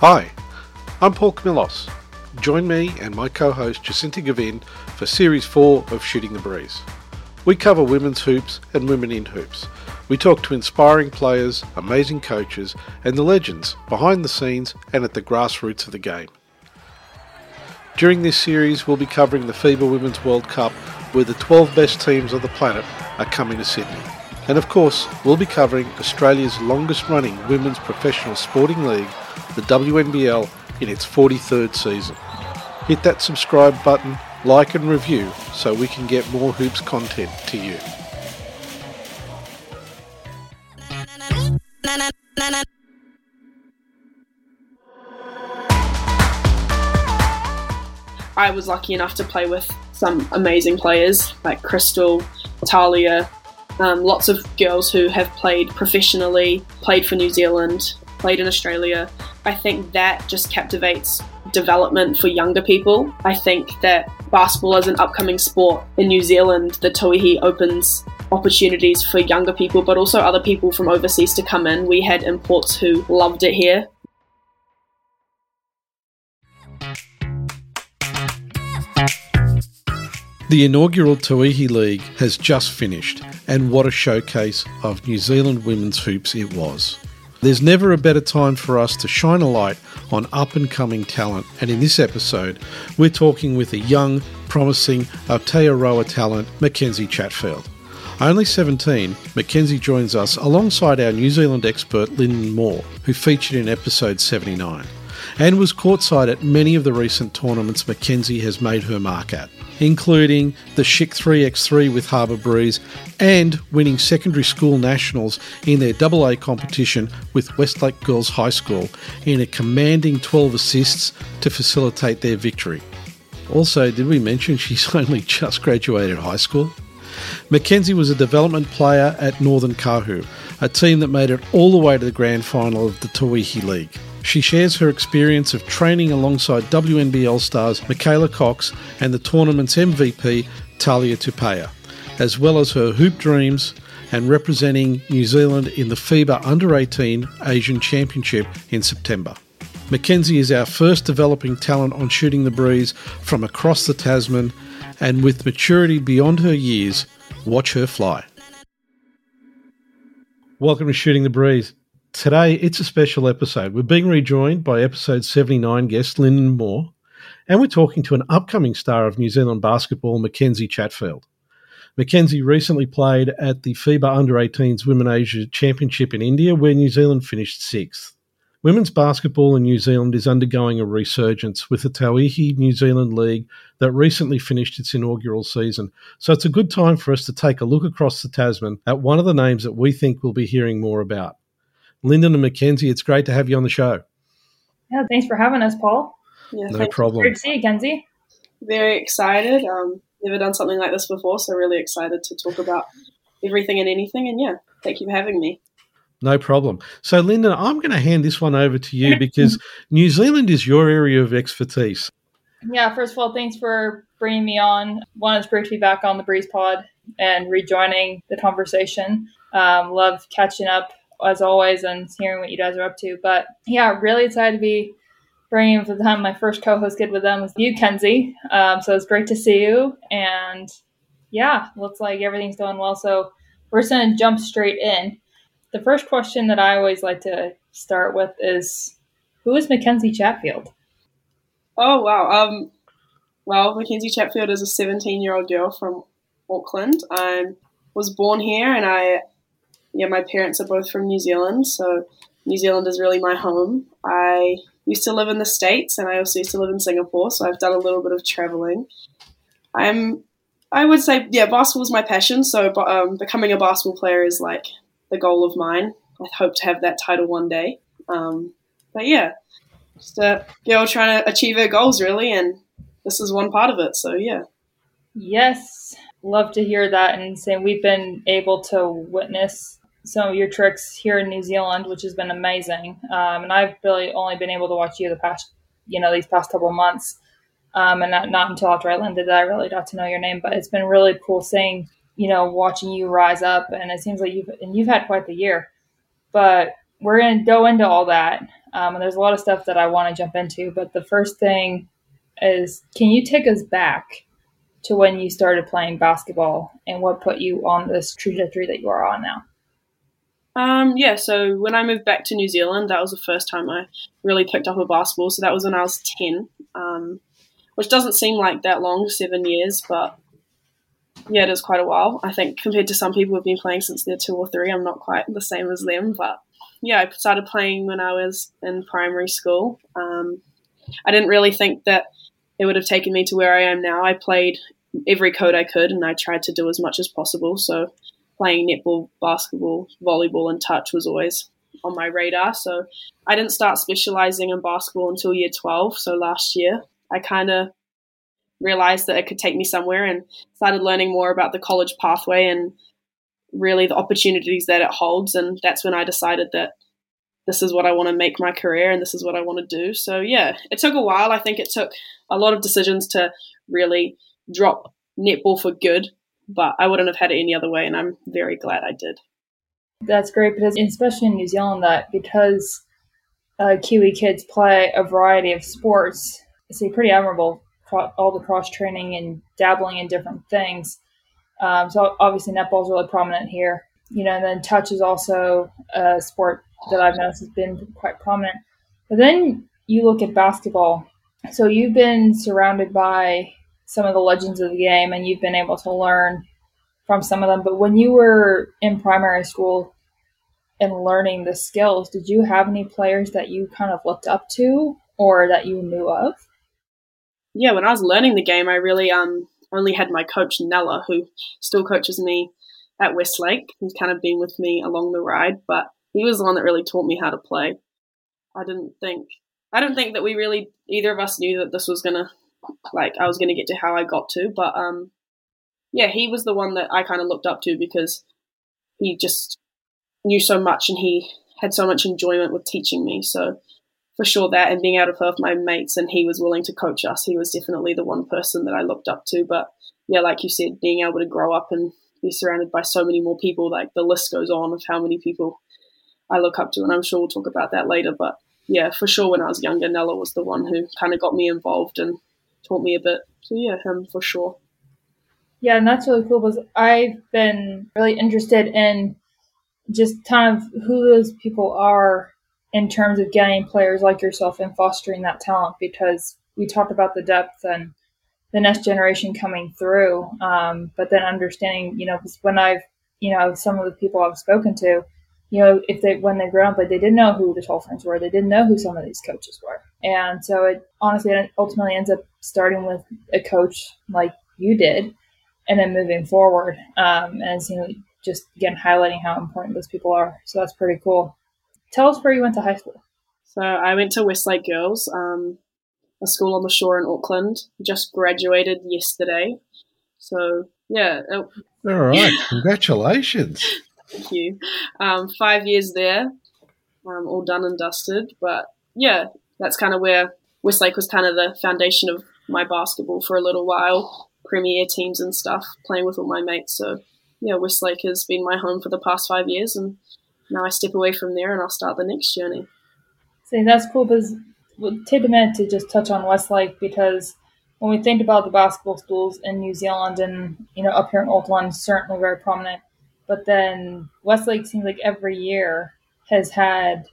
Hi, I'm Paul Camillos. Join me and my co host Jacinta Gavin for Series 4 of Shooting the Breeze. We cover women's hoops and women in hoops. We talk to inspiring players, amazing coaches, and the legends behind the scenes and at the grassroots of the game. During this series, we'll be covering the FIBA Women's World Cup, where the 12 best teams on the planet are coming to Sydney. And of course, we'll be covering Australia's longest running women's professional sporting league, the WNBL, in its 43rd season. Hit that subscribe button, like and review so we can get more hoops content to you. I was lucky enough to play with some amazing players like Crystal, Talia, um, lots of girls who have played professionally, played for New Zealand, played in Australia. I think that just captivates development for younger people. I think that basketball as an upcoming sport in New Zealand, the Tauihi opens opportunities for younger people, but also other people from overseas to come in. We had imports who loved it here. The inaugural Tauihi League has just finished, and what a showcase of New Zealand women's hoops it was. There's never a better time for us to shine a light on up and coming talent, and in this episode, we're talking with a young, promising Aotearoa talent, Mackenzie Chatfield. Only 17, Mackenzie joins us alongside our New Zealand expert Lyndon Moore, who featured in episode 79, and was courtside at many of the recent tournaments Mackenzie has made her mark at including the Schick 3x3 with Harbour Breeze and winning secondary school nationals in their AA competition with Westlake Girls High School in a commanding 12 assists to facilitate their victory. Also, did we mention she's only just graduated high school? Mackenzie was a development player at Northern Kahu, a team that made it all the way to the grand final of the Tauihi League. She shares her experience of training alongside WNBL stars Micaela Cocks and the tournament's MVP, Talia Tupea, as well as her hoop dreams and representing New Zealand in the FIBA Under 18 Asian Championship in September. Mackenzie is our first developing talent on Shooting the Breeze from across the Tasman, and with maturity beyond her years, watch her fly. Welcome to Shooting the Breeze. Today, it's a special episode. We're being rejoined by episode 79 guest Lyndon Moore, and we're talking to an upcoming star of New Zealand basketball, Mackenzie Chatfield. Mackenzie recently played at the FIBA Under 18s Women Asia Championship in India, where New Zealand finished sixth. Women's basketball in New Zealand is undergoing a resurgence with the Tauihi New Zealand League that recently finished its inaugural season. So it's a good time for us to take a look across the Tasman at one of the names that we think we'll be hearing more about. Lyndon and Mackenzie, it's great to have you on the show. Yeah, thanks for having us, Paul. Yeah, No thank- problem. Great to see you, Kenzie. Very excited. Um, never done something like this before, so really excited to talk about everything and anything. And yeah, thank you for having me. No problem. So, Lyndon, I'm going to hand this one over to you because New Zealand is your area of expertise. Yeah, first of all, thanks for bringing me on. One, it's great to be back on the Breeze Pod and rejoining the conversation. Um, love catching up as always and hearing what you guys are up to. But yeah, really excited to be bringing for the time my first co-host gig with them was you, Kenzie. Um, so it's great to see you. And yeah, looks like everything's going well. So we're just going to jump straight in. The first question that I always like to start with is who is Mackenzie Chatfield? Oh wow. Um, well, Mackenzie Chatfield is a 17-year-old girl from Auckland. I was born here, and I, yeah, my parents are both from New Zealand, so New Zealand is really my home. I used to live in the States, and I also used to live in Singapore, so I've done a little bit of traveling. I'm, I would say, yeah, basketball is my passion. So um, becoming a basketball player is like the goal of mine. I hope to have that title one day. Um, but yeah, just a girl trying to achieve her goals really, and this is one part of it. So yeah, Yes, love to hear that. And saying we've been able to witness some of your tricks here in New Zealand, which has been amazing. Um, and I've really only been able to watch you the past, you know, these past couple months. Um, and not, not until after I landed that I really got to know your name. But it's been really cool seeing, you know, watching you rise up. And it seems like you've and you've had quite the year. But we're going to go into all that. Um, and there's a lot of stuff that I want to jump into. But the first thing is can you take us back to when you started playing basketball and what put you on this trajectory that you are on now? Um, yeah, so when I moved back to New Zealand, that was the first time I really picked up a basketball. So that was when I was 10, um, which doesn't seem like that long, seven years, but yeah, it is quite a while. I think compared to some people who've been playing since they're two or three, I'm not quite the same as them. But yeah, I started playing when I was in primary school. Um, I didn't really think that it would have taken me to where I am now. I played every code I could, and I tried to do as much as possible. So playing netball, basketball, volleyball, and touch was always on my radar. So I didn't start specializing in basketball until year 12. So last year, I kind of realized that it could take me somewhere and started learning more about the college pathway and really the opportunities that it holds. And that's when I decided that this is what I want to make my career and this is what I want to do. So yeah, it took a while. I think it took a lot of decisions to really drop netball for good, but I wouldn't have had it any other way, and I'm very glad I did. That's great because, especially in New Zealand, that because uh, Kiwi kids play a variety of sports, it's pretty admirable. All the cross training and dabbling in different things. Um, so obviously, netball is really prominent here. You know, and then touch is also a sport that I've noticed has been quite prominent. But then you look at basketball. So you've been surrounded by some of the legends of the game and you've been able to learn from some of them. But when you were in primary school and learning the skills, did you have any players that you kind of looked up to or that you knew of? Yeah, when I was learning the game, I really um only had my coach Nella, who still coaches me at Westlake. He's kind of been with me along the ride, but he was the one that really taught me how to play. I didn't think I don't think that we really either of us knew that this was gonna like I was gonna get to how I got to, but um yeah, he was the one that I kind of looked up to because he just knew so much and he had so much enjoyment with teaching me. So for sure that and being able to play with my mates and he was willing to coach us, he was definitely the one person that I looked up to. But yeah, like you said, being able to grow up and be surrounded by so many more people, like the list goes on of how many people I look up to, and I'm sure we'll talk about that later. But yeah, for sure, when I was younger, Nella was the one who kind of got me involved and taught me a bit. So yeah, him for sure. Yeah, and that's really cool because I've been really interested in just kind of who those people are in terms of getting players like yourself and fostering that talent because we talked about the depth and the next generation coming through, um, but then understanding, you know, because when I've, you know, some of the people I've spoken to, you know, if they when they grew up, like they didn't know who the Tall Ferns were, they didn't know who some of these coaches were, and so it honestly it ultimately ends up starting with a coach like you did, and then moving forward, um, and you know, just again highlighting how important those people are. So that's pretty cool. Tell us where you went to high school. So I went to Westlake Girls, um, a school on the shore in Auckland. Just graduated yesterday. So yeah. It, All right, congratulations. Thank you. Um, five years there, um, all done and dusted. But yeah, that's kind of where Westlake was kind of the foundation of my basketball for a little while. Premier teams and stuff, playing with all my mates. So yeah, Westlake has been my home for the past five years, and now I step away from there and I'll start the next journey. See, that's cool because we'll take a minute to just touch on Westlake because when we think about the basketball schools in New Zealand and you know up here in Auckland, certainly very prominent. But then Westlake seems like every year has had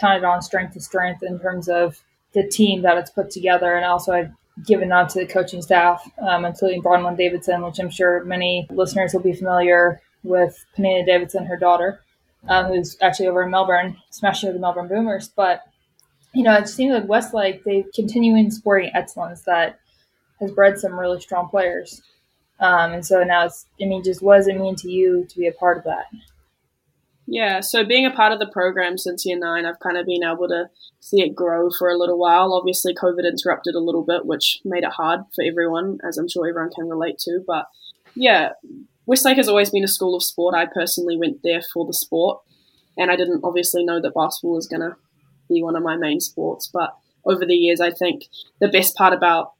kind of on strength to strength in terms of the team that it's put together, and also I've given out to the coaching staff, um, including Bronwyn Davidson, which I'm sure many listeners will be familiar with. Penina Davidson, her daughter, um, who's actually over in Melbourne, smashing the Melbourne Boomers. But you know, it seems like Westlake they continuing sporting excellence that has bred some really strong players. Um, and so now it's, I mean, just what does it mean to you to be a part of that? Yeah, so being a part of the program since year nine, I've kind of been able to see it grow for a little while. Obviously, COVID interrupted a little bit, which made it hard for everyone, as I'm sure everyone can relate to. But yeah, Westlake has always been a school of sport. I personally went there for the sport, and I didn't obviously know that basketball was going to be one of my main sports. But over the years, I think the best part about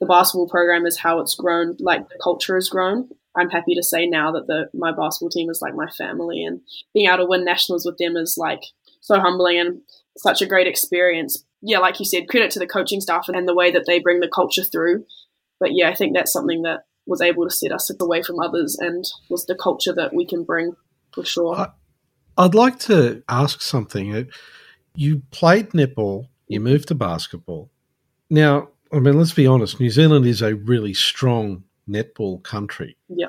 the basketball program is how it's grown, like the culture has grown. I'm happy to say now that the my basketball team is like my family, and being able to win nationals with them is like so humbling. And such a great experience. Yeah, like you said, credit to the coaching staff and the way that they bring the culture through. But yeah, I think that's something that was able to set us away from others and was the culture that we can bring for sure. I'd like to ask something. Uh, you played netball, you moved to basketball. Now, I mean, let's be honest, New Zealand is a really strong netball country. Yeah.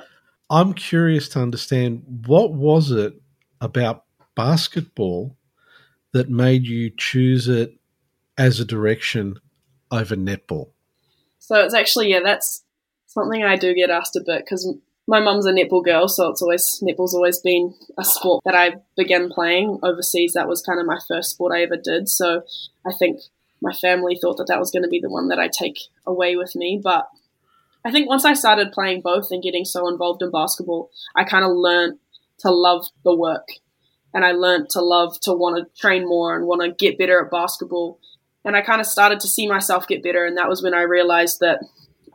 I'm curious to understand what was it about basketball that made you choose it as a direction over netball? So it's actually, yeah, that's something I do get asked a bit because my mum's a netball girl, so it's always netball's always been a sport that I began playing overseas. That was kind of my first sport I ever did. So I think my family thought that that was going to be the one that I take away with me. But I think once I started playing both and getting so involved in basketball, I kind of learned to love the work, and I learned to love to want to train more and want to get better at basketball. And I kind of started to see myself get better, and that was when I realized that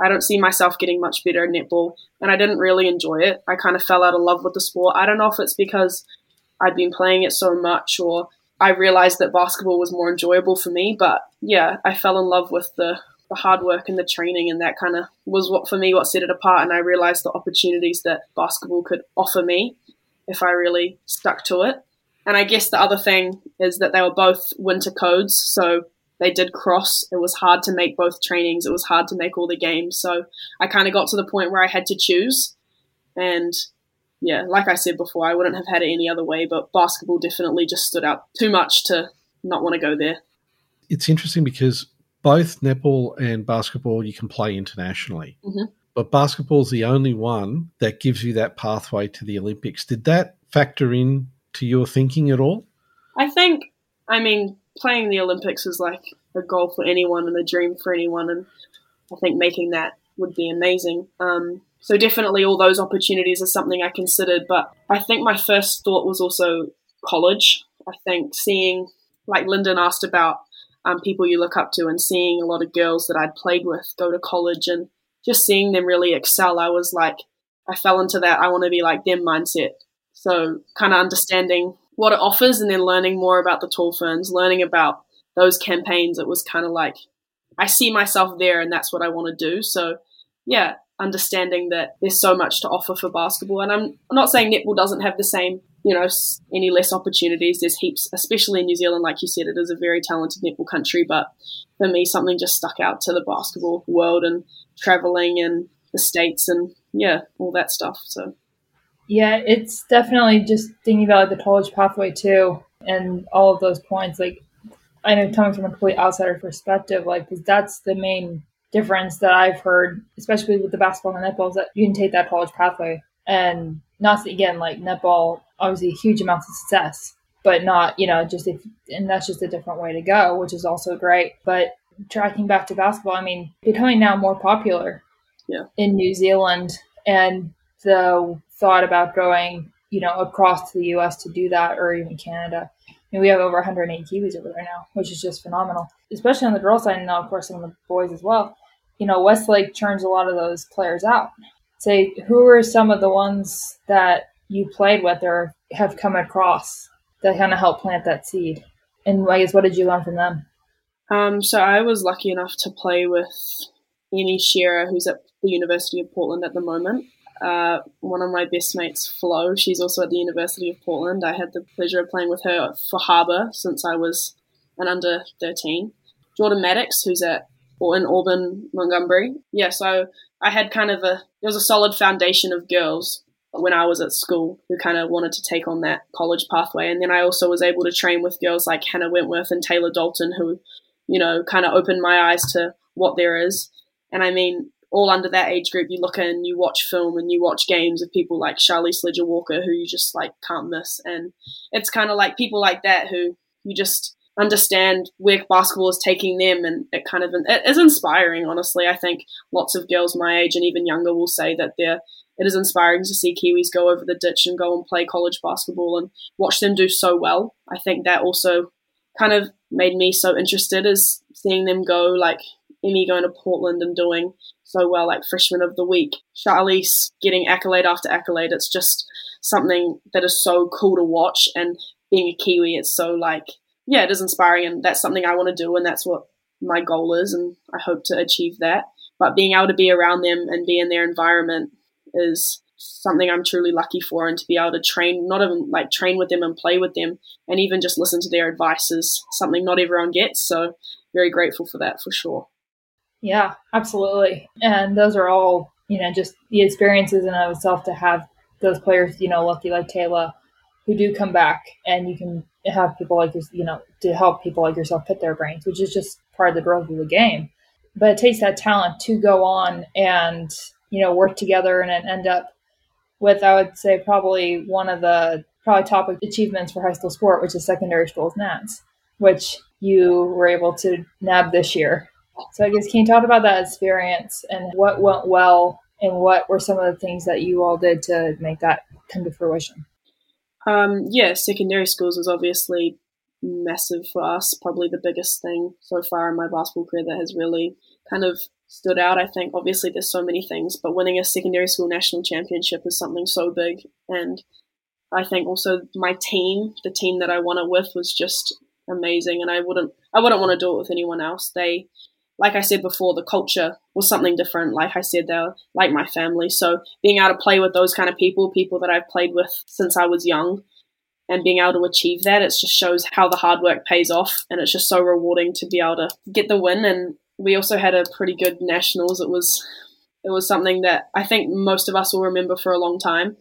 I don't see myself getting much better at netball, and I didn't really enjoy it. I kind of fell out of love with the sport. I don't know if it's because I'd been playing it so much or I realized that basketball was more enjoyable for me. But yeah, I fell in love with the, the hard work and the training, and that kind of was what for me what set it apart. And I realized the opportunities that basketball could offer me if I really stuck to it. And I guess the other thing is that they were both winter codes, so they did cross. It was hard to make both trainings. It was hard to make all the games. So I kind of got to the point where I had to choose. And yeah, like I said before, I wouldn't have had it any other way, but basketball definitely just stood out too much to not want to go there. It's interesting because both netball and basketball you can play internationally. Mm-hmm. But basketball is the only one that gives you that pathway to the Olympics. Did that factor in to your thinking at all? I think, I mean, playing the Olympics is like a goal for anyone and a dream for anyone, and I think making that would be amazing. Um, so definitely, all those opportunities are something I considered. But I think my first thought was also college. I think seeing, like Lyndon asked about um, people you look up to, and seeing a lot of girls that I'd played with go to college, and just seeing them really excel, I was like, I fell into that. I want to be like them mindset. So kind of understanding what it offers and then learning more about the tall ferns, learning about those campaigns. It was kind of like I see myself there and that's what I want to do. So, yeah, understanding that there's so much to offer for basketball. And I'm, I'm not saying netball doesn't have the same, you know, any less opportunities. There's heaps, especially in New Zealand, like you said, it is a very talented netball country. But for me, something just stuck out to the basketball world and traveling and the States and, yeah, all that stuff. So. Yeah, it's definitely just thinking about like, the college pathway too, and all of those points. Like, I know coming from a complete outsider perspective, like, because that's the main difference that I've heard, especially with the basketball and netball, is that you can take that college pathway and not again like netball, obviously huge amounts of success, but not you know just if and that's just a different way to go, which is also great. But tracking back to basketball, I mean, becoming now more popular yeah. in New Zealand and the thought about going, you know, across to the U.S. to do that, or even Canada. I mean, we have over 108 Kiwis over there now, which is just phenomenal, especially on the girl side, and now of course on the boys as well. You know, Westlake churns a lot of those players out. Say, who are some of the ones that you played with or have come across that kind of help plant that seed? And I guess, what did you learn from them? Um, so I was lucky enough to play with Emme Shearer, who's at the University of Portland at the moment uh, one of my best mates, Flo. She's also at the University of Portland. I had the pleasure of playing with her for Harbour since I was an under 13. Jordan Maddox, who's at or in Auburn, Montgomery. Yeah, so I had kind of a there was a solid foundation of girls when I was at school who kind of wanted to take on that college pathway, and then I also was able to train with girls like Hannah Wentworth and Taylor Dalton, who you know kind of opened my eyes to what there is. And I mean, all under that age group, you look and you watch film and you watch games of people like Charlisse Leger-Walker, who you just like can't miss. And it's kind of like people like that who you just understand where basketball is taking them, and it kind of it is inspiring. Honestly, I think lots of girls my age and even younger will say that they're. It is inspiring to see Kiwis go over the ditch and go and play college basketball and watch them do so well. I think that also kind of made me so interested as seeing them go like Emme going to Portland and doing so well, like freshman of the week. Charlisse getting accolade after accolade. It's just something that is so cool to watch. And being a Kiwi, it's so like yeah, it is inspiring, and that's something I want to do, and that's what my goal is, and I hope to achieve that. But being able to be around them and be in their environment is something I'm truly lucky for, and to be able to train, not even like train with them and play with them, and even just listen to their advice is something not everyone gets. So, very grateful for that for sure. Yeah, absolutely. And those are all, you know, just the experiences in of itself to have those players, you know, lucky like Taylor, who do come back and you can have people like this, you know, to help people like yourself pit their brains, which is just part of the growth of the game. But it takes that talent to go on and, you know, work together and end up with, I would say, probably one of the probably top achievements for high school sport, which is secondary schools Nats, which you were able to nab this year. So I guess can you talk about that experience and what went well and what were some of the things that you all did to make that come to fruition? Um, yeah, secondary schools was obviously massive for us. Probably the biggest thing so far in my basketball career that has really kind of stood out. I think obviously there's so many things, but winning a secondary school national championship is something so big. And I think also my team, the team that I won it with, was just amazing. And I wouldn't, I wouldn't want to do it with anyone else. They like I said before, the culture was something different. Like I said, they're like my family. So being able to play with those kind of people, people that I've played with since I was young, and being able to achieve that, it just shows how the hard work pays off. And it's just so rewarding to be able to get the win. And we also had a pretty good nationals. It was it was something that I think most of us will remember for a long time.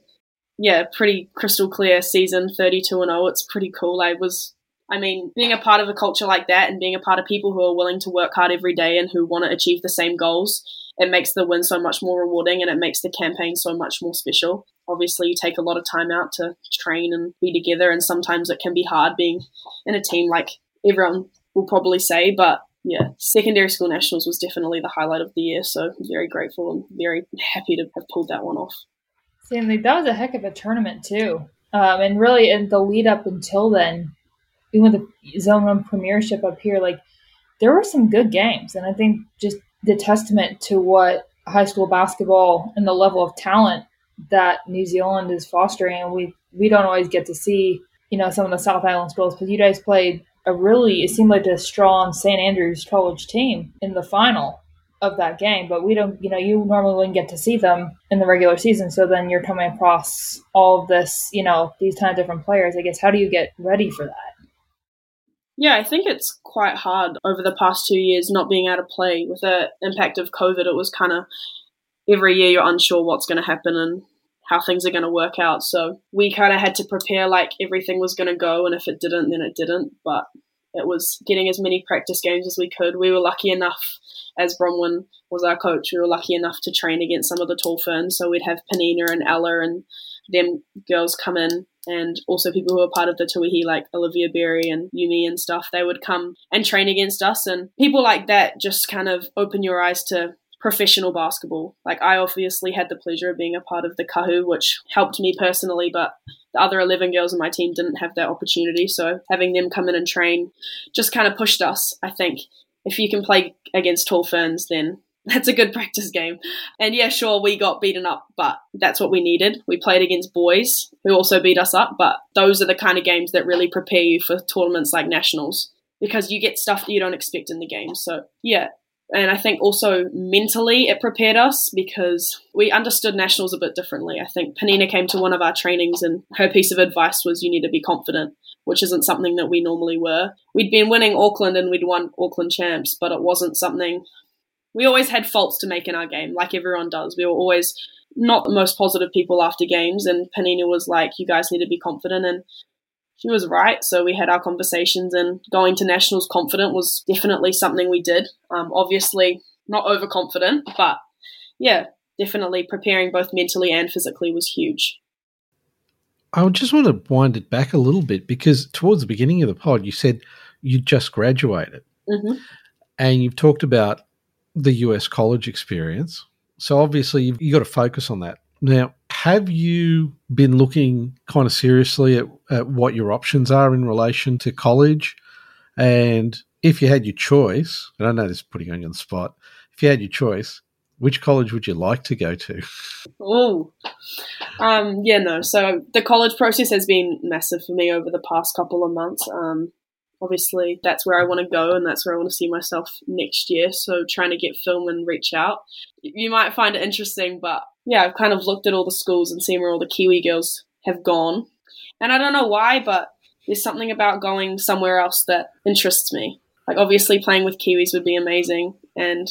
Yeah, pretty crystal clear season, 32 and 0. It's pretty cool. I was I mean, being a part of a culture like that and being a part of people who are willing to work hard every day and who want to achieve the same goals, it makes the win so much more rewarding and it makes the campaign so much more special. Obviously, you take a lot of time out to train and be together, and sometimes it can be hard being in a team like everyone will probably say, but yeah, secondary school nationals was definitely the highlight of the year. So very grateful and very happy to have pulled that one off. Stanley, that was a heck of a tournament too. Um, and really, in the lead up until then, even with the zone one premiership up here, like there were some good games, and I think just the testament to what high school basketball and the level of talent that New Zealand is fostering, and we we don't always get to see, you know, some of the South Island schools, but you guys played a really it seemed like a strong St Andrews College team in the final of that game, but we don't, you know, you normally wouldn't get to see them in the regular season. So then you're coming across all of this, you know, these kind of different players. I guess how do you get ready for that? Yeah, I think it's quite hard over the past two years not being able to play with the impact of COVID. It was kind of every year you're unsure what's going to happen and how things are going to work out. So we kind of had to prepare like everything was going to go, and if it didn't, then it didn't. But it was getting as many practice games as we could. We were lucky enough, as Bronwyn was our coach, we were lucky enough to train against some of the tall ferns. So we'd have Penina and Ella and them girls come in and also people who are part of the Tauihi, like Olivia Berry and Yumi and stuff, they would come and train against us. And people like that just kind of open your eyes to professional basketball. Like I obviously had the pleasure of being a part of the Kahu, which helped me personally, but the other 11 girls in my team didn't have that opportunity. So having them come in and train just kind of pushed us, I think. If you can play against tall ferns, then that's a good practice game. And yeah, sure, we got beaten up, but that's what we needed. We played against boys who also beat us up, but those are the kind of games that really prepare you for tournaments like nationals because you get stuff that you don't expect in the game. So yeah. And I think also mentally it prepared us because we understood nationals a bit differently. I think Penina came to one of our trainings and her piece of advice was you need to be confident, which isn't something that we normally were. We'd been winning Auckland and we'd won Auckland champs, but it wasn't something we always had faults to make in our game, like everyone does. We were always not the most positive people after games, and Penina was like, "You guys need to be confident," and she was right. So we had our conversations, and going to nationals confident was definitely something we did. Um, obviously, not overconfident, but yeah, definitely preparing both mentally and physically was huge. I just want to wind it back a little bit because towards the beginning of the pod, you said you just graduated. Mm-hmm. And you've talked about the US college experience. So obviously you've, you've got to focus on that. Now, have you been looking kind of seriously at, at what your options are in relation to college? And if you had your choice, and I know this is putting you on the spot, if you had your choice, which college would you like to go to? Oh, um, yeah, no. So the college process has been massive for me over the past couple of months. Um, obviously that's where I want to go and that's where I want to see myself next year. So trying to get film and reach out. You might find it interesting, but yeah, I've kind of looked at all the schools and seen where all the Kiwi girls have gone. And I don't know why, but there's something about going somewhere else that interests me. Like obviously playing with Kiwis would be amazing and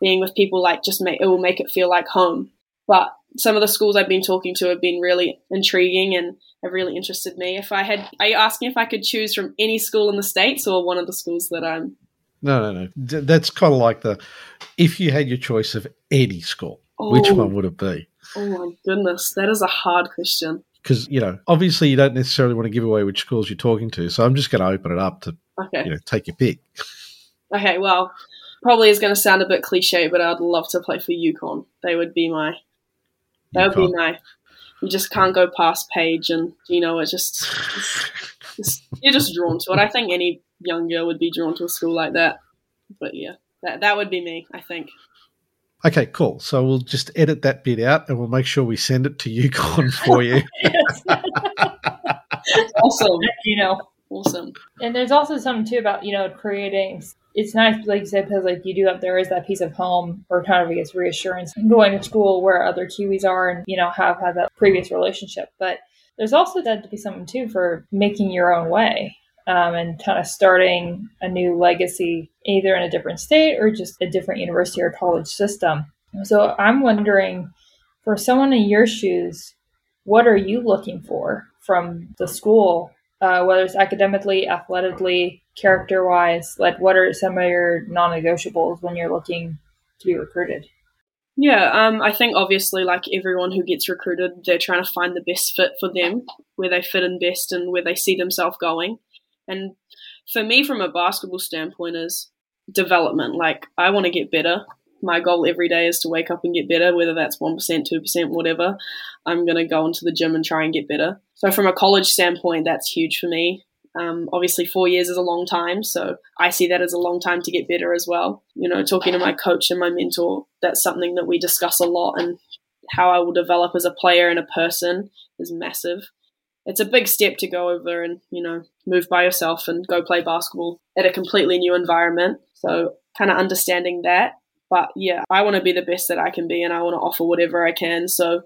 being with people like just make it will make it feel like home. But some of the schools I've been talking to have been really intriguing and have really interested me. If I had, are you asking if I could choose from any school in the states or one of the schools that I'm? No, no, no. That's kind of like the if you had your choice of any school, oh, which one would it be? Oh my goodness, that is a hard question. Because you know, obviously, you don't necessarily want to give away which schools you're talking to, so I'm just going to open it up to okay. you know take your pick. Okay, well, probably is going to sound a bit cliche, but I'd love to play for UConn. They would be my that would be my. You just can't go past Paige, and you know, it just, just you're just drawn to it. I think any young girl would be drawn to a school like that. But yeah, that that would be me. I think. Okay, cool. So we'll just edit that bit out, and we'll make sure we send it to UConn for you. awesome. You know, awesome. And there's also something too about you know creating it's nice, like you said, because like you do have there is that piece of home or kind of I guess reassurance going to school where other Kiwis are and you know have had that previous relationship. But there's also that to be something too for making your own way um, and kind of starting a new legacy either in a different state or just a different university or college system. So I'm wondering, for someone in your shoes, what are you looking for from the school uh, whether it's academically, athletically, character wise? Like, what are some of your non negotiables when you're looking to be recruited? Yeah, um, I think obviously, like everyone who gets recruited, they're trying to find the best fit for them, where they fit in best and where they see themselves going. And for me, from a basketball standpoint, is development. Like, I want to get better. My goal every day is to wake up and get better, whether that's 1%, 2%, whatever. I'm going to go into the gym and try and get better. So from a college standpoint, that's huge for me. Um, obviously, four years is a long time, so I see that as a long time to get better as well. You know, talking to my coach and my mentor, that's something that we discuss a lot, and how I will develop as a player and a person is massive. It's a big step to go over and you know move by yourself and go play basketball at a completely new environment. So kind of understanding that. But yeah, I want to be the best that I can be, and I want to offer whatever I can. So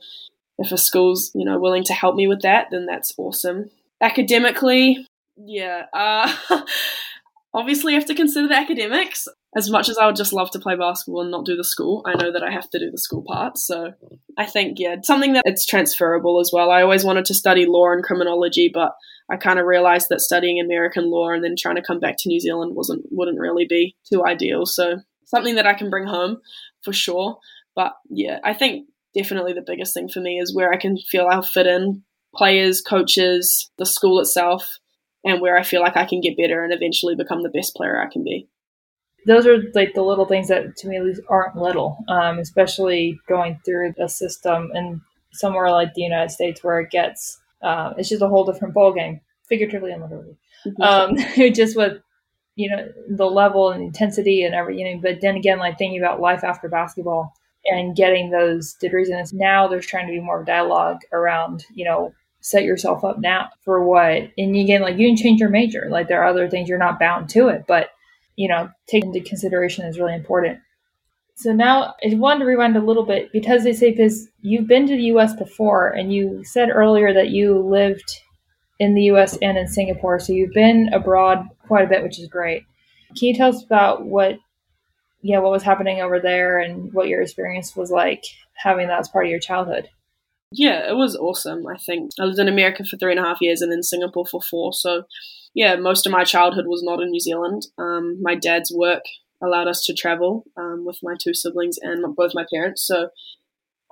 if a school's you know willing to help me with that, then that's awesome. Academically, yeah, uh, obviously I have to consider the academics. As much as I would just love to play basketball and not do the school, I know that I have to do the school part. So I think yeah, something that it's transferable as well. I always wanted to study law and criminology, but I kind of realized that studying American law and then trying to come back to New Zealand wasn't wouldn't really be too ideal. So something that I can bring home for sure. But yeah, I think definitely the biggest thing for me is where I can feel I'll fit in players, coaches, the school itself, and where I feel like I can get better and eventually become the best player I can be. Those are like the little things that to me at least aren't little, um, especially going through a system and somewhere like the United States where it gets uh, it's just a whole different ballgame, figuratively and literally. Mm-hmm. Um, just with you know the level and intensity and everything. But then again, like thinking about life after basketball, and getting those degrees. And it's now there's trying to be more dialogue around, you know, set yourself up now for what. And again, like you can change your major. Like there are other things you're not bound to it, but you know, take into consideration is really important. So now I wanted to rewind a little bit because they say because you've been to the U.S. before, and you said earlier that you lived in the U.S. and in Singapore, so you've been abroad quite a bit, which is great. Can you tell us about what yeah, what was happening over there and what your experience was like having that as part of your childhood. Yeah, it was awesome. I think I lived in America for three and a half years and in Singapore for four. So, yeah, most of my childhood was not in New Zealand. Um, my dad's work allowed us to travel um, with my two siblings and both my parents. So,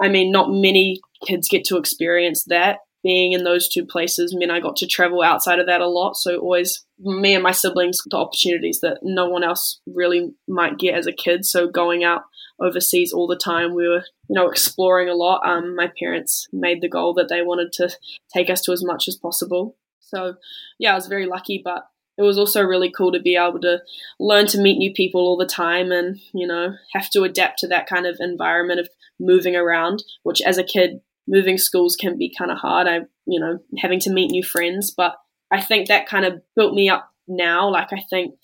I mean, not many kids get to experience that being in those two places meant I got to travel outside of that a lot. So always me and my siblings the opportunities that no one else really might get as a kid. So going out overseas all the time, we were you know exploring a lot. Um, my parents made the goal that they wanted to take us to as much as possible. So yeah, I was very lucky, but it was also really cool to be able to learn to meet new people all the time and you know have to adapt to that kind of environment of moving around which as a kid moving schools can be kind of hard. I, you know, having to meet new friends, but I think that kind of built me up now. Like I think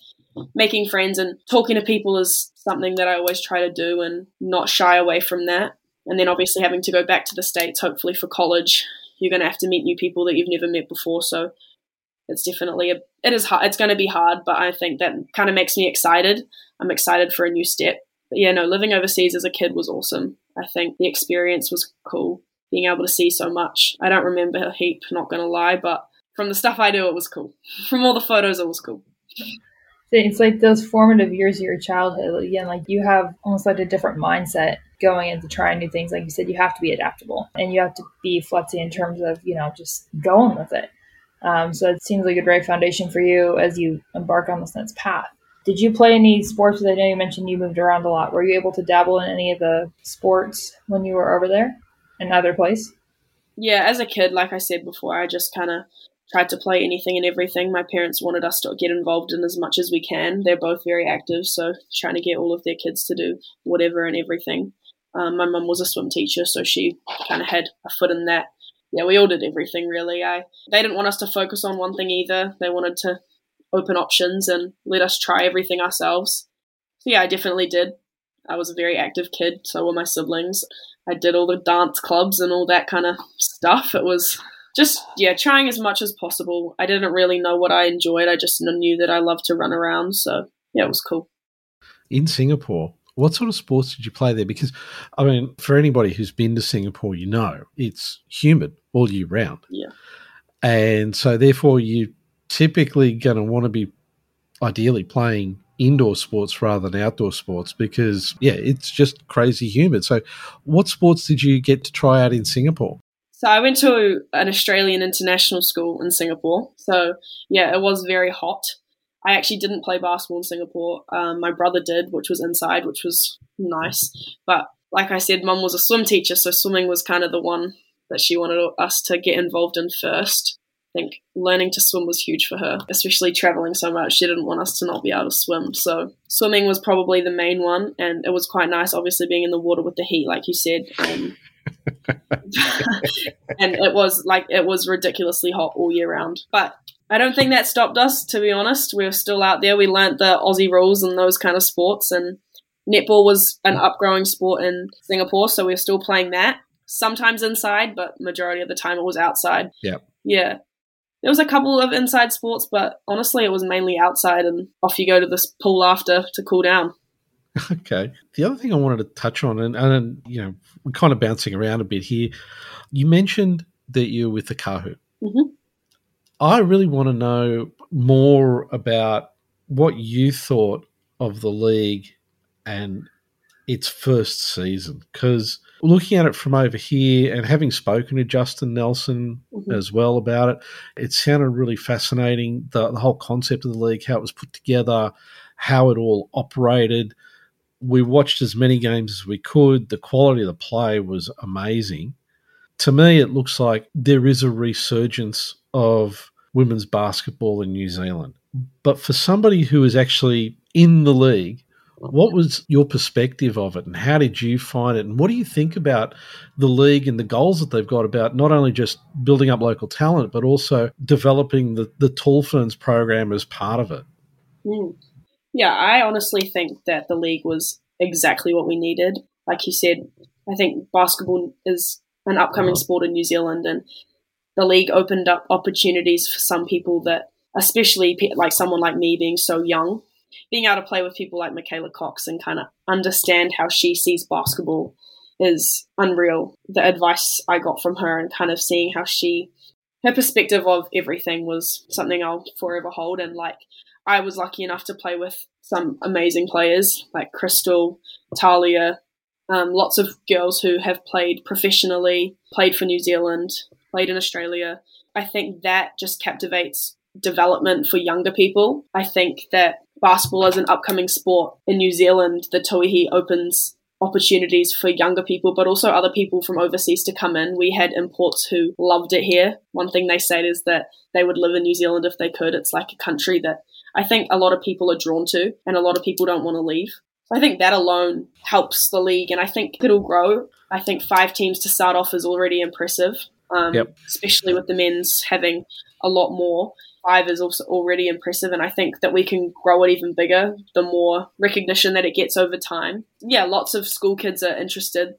making friends and talking to people is something that I always try to do and not shy away from that. And then obviously having to go back to the States, hopefully for college, you're going to have to meet new people that you've never met before. So it's definitely a, it is hard. It's going to be hard, but I think that kind of makes me excited. I'm excited for a new step. But yeah, no, living overseas as a kid was awesome. I think the experience was cool. Being able to see so much. I don't remember a heap, not going to lie, but from the stuff I do, it was cool. From all the photos, it was cool. It's like those formative years of your childhood. Again, like you have almost like a different mindset going into trying new things. Like you said, you have to be adaptable and you have to be flexing in terms of, you know, just going with it. Um, so it seems like a great foundation for you as you embark on this next path. Did you play any sports? I know you mentioned you moved around a lot. Were you able to dabble in any of the sports when you were over there in either place? Yeah, as a kid, like I said before, I just kind of tried to play anything and everything. My parents wanted us to get involved in as much as we can. They're both very active, so trying to get all of their kids to do whatever and everything. Um, my mum was a swim teacher, so she kind of had a foot in that. Yeah, we all did everything really. I they didn't want us to focus on one thing either. They wanted to open options and let us try everything ourselves. So yeah, I definitely did. I was a very active kid, so were my siblings. I did all the dance clubs and all that kind of stuff. It was just yeah, trying as much as possible. I didn't really know what I enjoyed. I just knew that I loved to run around. So yeah, it was cool. In Singapore, what sort of sports did you play there? Because I mean, for anybody who's been to Singapore, you know it's humid all year round. Yeah, and so therefore you're typically going to want to be ideally playing indoor sports rather than outdoor sports because yeah it's just crazy humid so what sports did you get to try out in singapore so I went to an Australian international school in Singapore. So yeah, it was very hot. I actually didn't play basketball in Singapore. Um, my brother did, which was inside, which was nice. But like I said, mum was a swim teacher, so swimming was kind of the one that she wanted us to get involved in first. I think learning to swim was huge for her, especially traveling so much. She didn't want us to not be able to swim. So swimming was probably the main one, and it was quite nice, obviously being in the water with the heat, like you said. Um, and it was like it was ridiculously hot all year round. But I don't think that stopped us. To be honest, we were still out there. We learnt the Aussie rules and those kind of sports, and netball was an upgrowing sport in Singapore, so we were still playing that. Sometimes inside, but majority of the time it was outside. Yeah, yeah. There was a couple of inside sports, but honestly, it was mainly outside, and off you go to this pool after to cool down. Okay. The other thing I wanted to touch on, and, and you know, we're kind of bouncing around a bit here. You mentioned that you're with the Kahu. Mm-hmm. I really want to know more about what you thought of the league and its first season. Because looking at it from over here and having spoken to Justin Nelson mm-hmm. as well about it, it sounded really fascinating. The, the whole concept of the league, how it was put together, how it all operated we watched as many games as we could. The quality of the play was amazing. To me, it looks like there is a resurgence of women's basketball in New Zealand. But for somebody who is actually in the league, what was your perspective of it and how did you find it? And what do you think about the league and the goals that they've got about not only just building up local talent, but also developing the, the Tall Ferns program as part of it? Mm. Yeah, I honestly think that the league was exactly what we needed. Like you said, I think basketball is an upcoming uh-huh. sport in New Zealand, and the league opened up opportunities for some people that, especially like someone like me being so young, being able to play with people like Micaela Cocks and kind of understand how she sees basketball is unreal. The advice I got from her and kind of seeing how she, her perspective of everything was something I'll forever hold. And like I was lucky enough to play with some amazing players like Crystal, Talia, um, lots of girls who have played professionally, played for New Zealand, played in Australia. I think that just captivates development for younger people. I think that basketball as an upcoming sport in New Zealand, the Tauihi opens opportunities for younger people, but also other people from overseas to come in. We had imports who loved it here. One thing they said is that they would live in New Zealand if they could. It's like a country that I think a lot of people are drawn to, and a lot of people don't want to leave. So I think that alone helps the league, and I think it'll grow. I think five teams to start off is already impressive, um, yep. especially with the men's having a lot more. Five is also already impressive, and I think that we can grow it even bigger the more recognition that it gets over time. Yeah, lots of school kids are interested.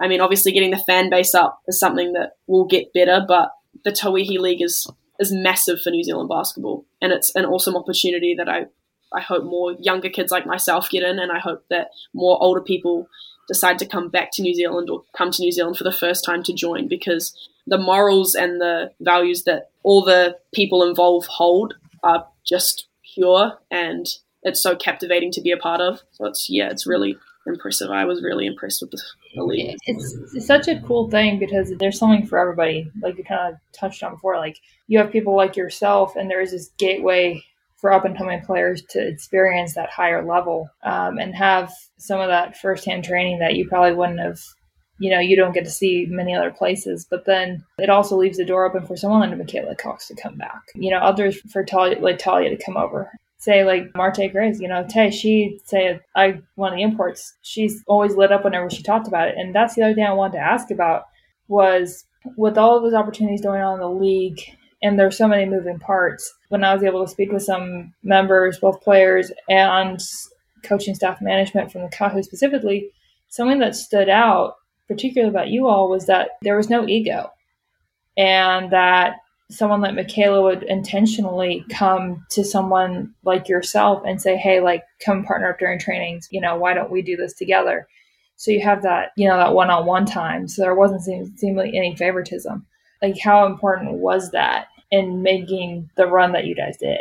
I mean, obviously, getting the fan base up is something that will get better, but the Tauihi League is is massive for New Zealand basketball, and it's an awesome opportunity that I I hope more younger kids like myself get in, and I hope that more older people decide to come back to New Zealand or come to New Zealand for the first time to join because the morals and the values that all the people involved hold are just pure and it's so captivating to be a part of. So it's yeah, it's really impressive. I was really impressed with the, league. It's, it's such a cool thing because there's something for everybody. Like you kind of touched on before, like you have people like yourself, and there is this gateway for up and coming players to experience that higher level um, and have some of that firsthand training that you probably wouldn't have you know you don't get to see many other places but then it also leaves the door open for someone like Micaela Cocks to come back you know others for talia like talia to come over say like Marte Grace, you know, Tay, she say I one of the imports. She's always lit up whenever she talked about it. And that's the other thing I wanted to ask about was with all of those opportunities going on in the league and there's so many moving parts. When I was able to speak with some members, both players and coaching staff management from the Kahu specifically, something that stood out, particularly about you all, was that there was no ego. And that someone like Micaela would intentionally come to someone like yourself and say, Hey, like come partner up during trainings, you know, why don't we do this together? So you have that, you know, that one on one time. So there wasn't seem, seemingly any favoritism. Like how important was that in making the run that you guys did?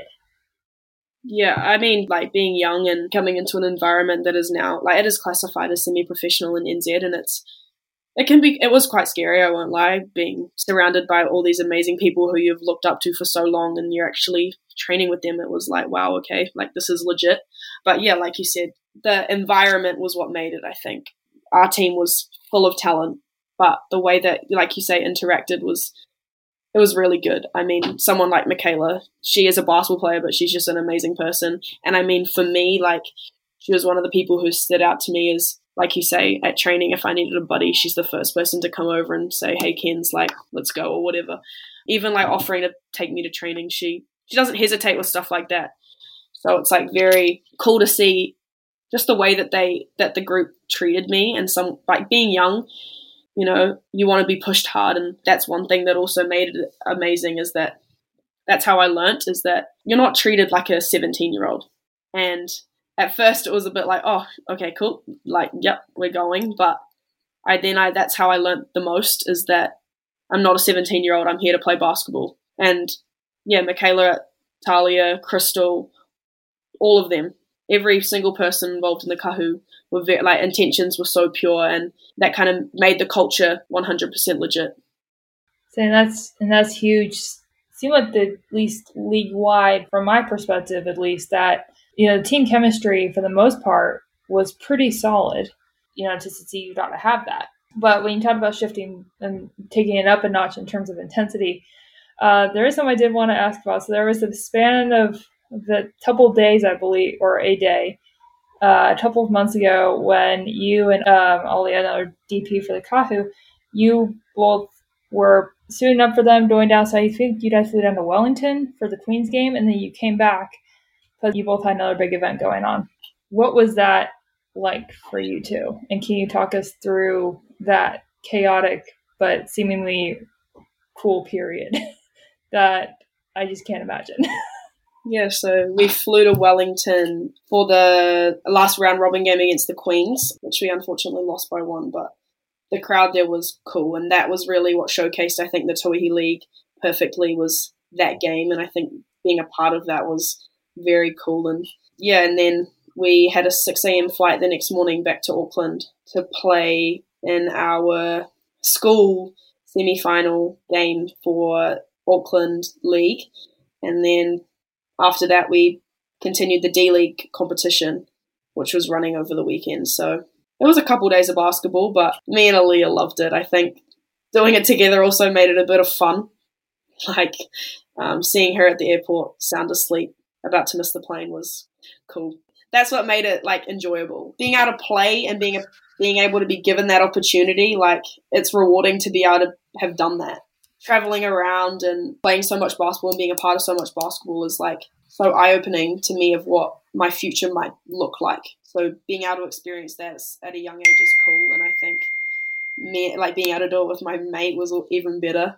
Yeah, I mean, like being young and coming into an environment that is now like it is classified as semi-professional in NZ, and it's it can be it was quite scary. I won't lie, being surrounded by all these amazing people who you've looked up to for so long, and you're actually training with them. It was like, wow, okay, like this is legit. But yeah, like you said, the environment was what made it. I think our team was full of talent, but the way that, like you say, interacted was it was really good. I mean, someone like Micaela, she is a basketball player, but she's just an amazing person. And I mean, for me, like, she was one of the people who stood out to me as, like you say, at training, if I needed a buddy, she's the first person to come over and say, hey, Ken's, like, let's go, or whatever. Even, like, offering to take me to training, she, she doesn't hesitate with stuff like that. So it's, like, very cool to see just the way that they, that the group treated me and some, like, being young, you know you want to be pushed hard and that's one thing that also made it amazing is that that's how i learnt is that you're not treated like a 17 year old and at first it was a bit like oh okay cool. Like yep we're going. But i then i that's how i learnt the most is that i'm not a 17 year old i'm here to play basketball. And yeah micaela talia crystal all of them every single person involved in the kahu were very, like intentions were so pure and that kind of made the culture 100% legit. So that's and that's huge. Seemed like the least league wide from my perspective at least that you know team chemistry for the most part was pretty solid you know to see you got to have that but when you talk about shifting and taking it up a notch in terms of intensity uh, there is something I did want to ask about. So there was a span of the couple days, I believe, or a day, uh, a couple of months ago when you and um, Ollie, another DP for the Kahu, you both were suiting up for them, going down. So I think you guys flew down to Wellington for the Queens game, and then you came back you both had another big event going on. What was that like for you two? And can you talk us through that chaotic but seemingly cool period that I just can't imagine? Yeah, so we flew to Wellington for the last round robin game against the Queens, which we unfortunately lost by one, but the crowd there was cool, and that was really what showcased, I think, the Tauihi League perfectly was that game, and I think being a part of that was very cool. And yeah, and then we had a 6 a.m. flight the next morning back to Auckland to play in our school semi final game for Auckland League. And then after that, we continued the D League competition, which was running over the weekend. So it was a couple of days of basketball, but me and Aaliyah loved it. I think doing it together also made it a bit of fun. Like um, seeing her at the airport, sound asleep, about to miss the plane was cool. That's what made it like enjoyable. Being able to play and being a, being able to be given that opportunity, like it's rewarding to be able to have done that. traveling around and playing so much basketball and being a part of so much basketball is like so eye opening to me of what my future might look like. So being able to experience that at a young age is cool, and I think me like being able to do it with my mate was even better.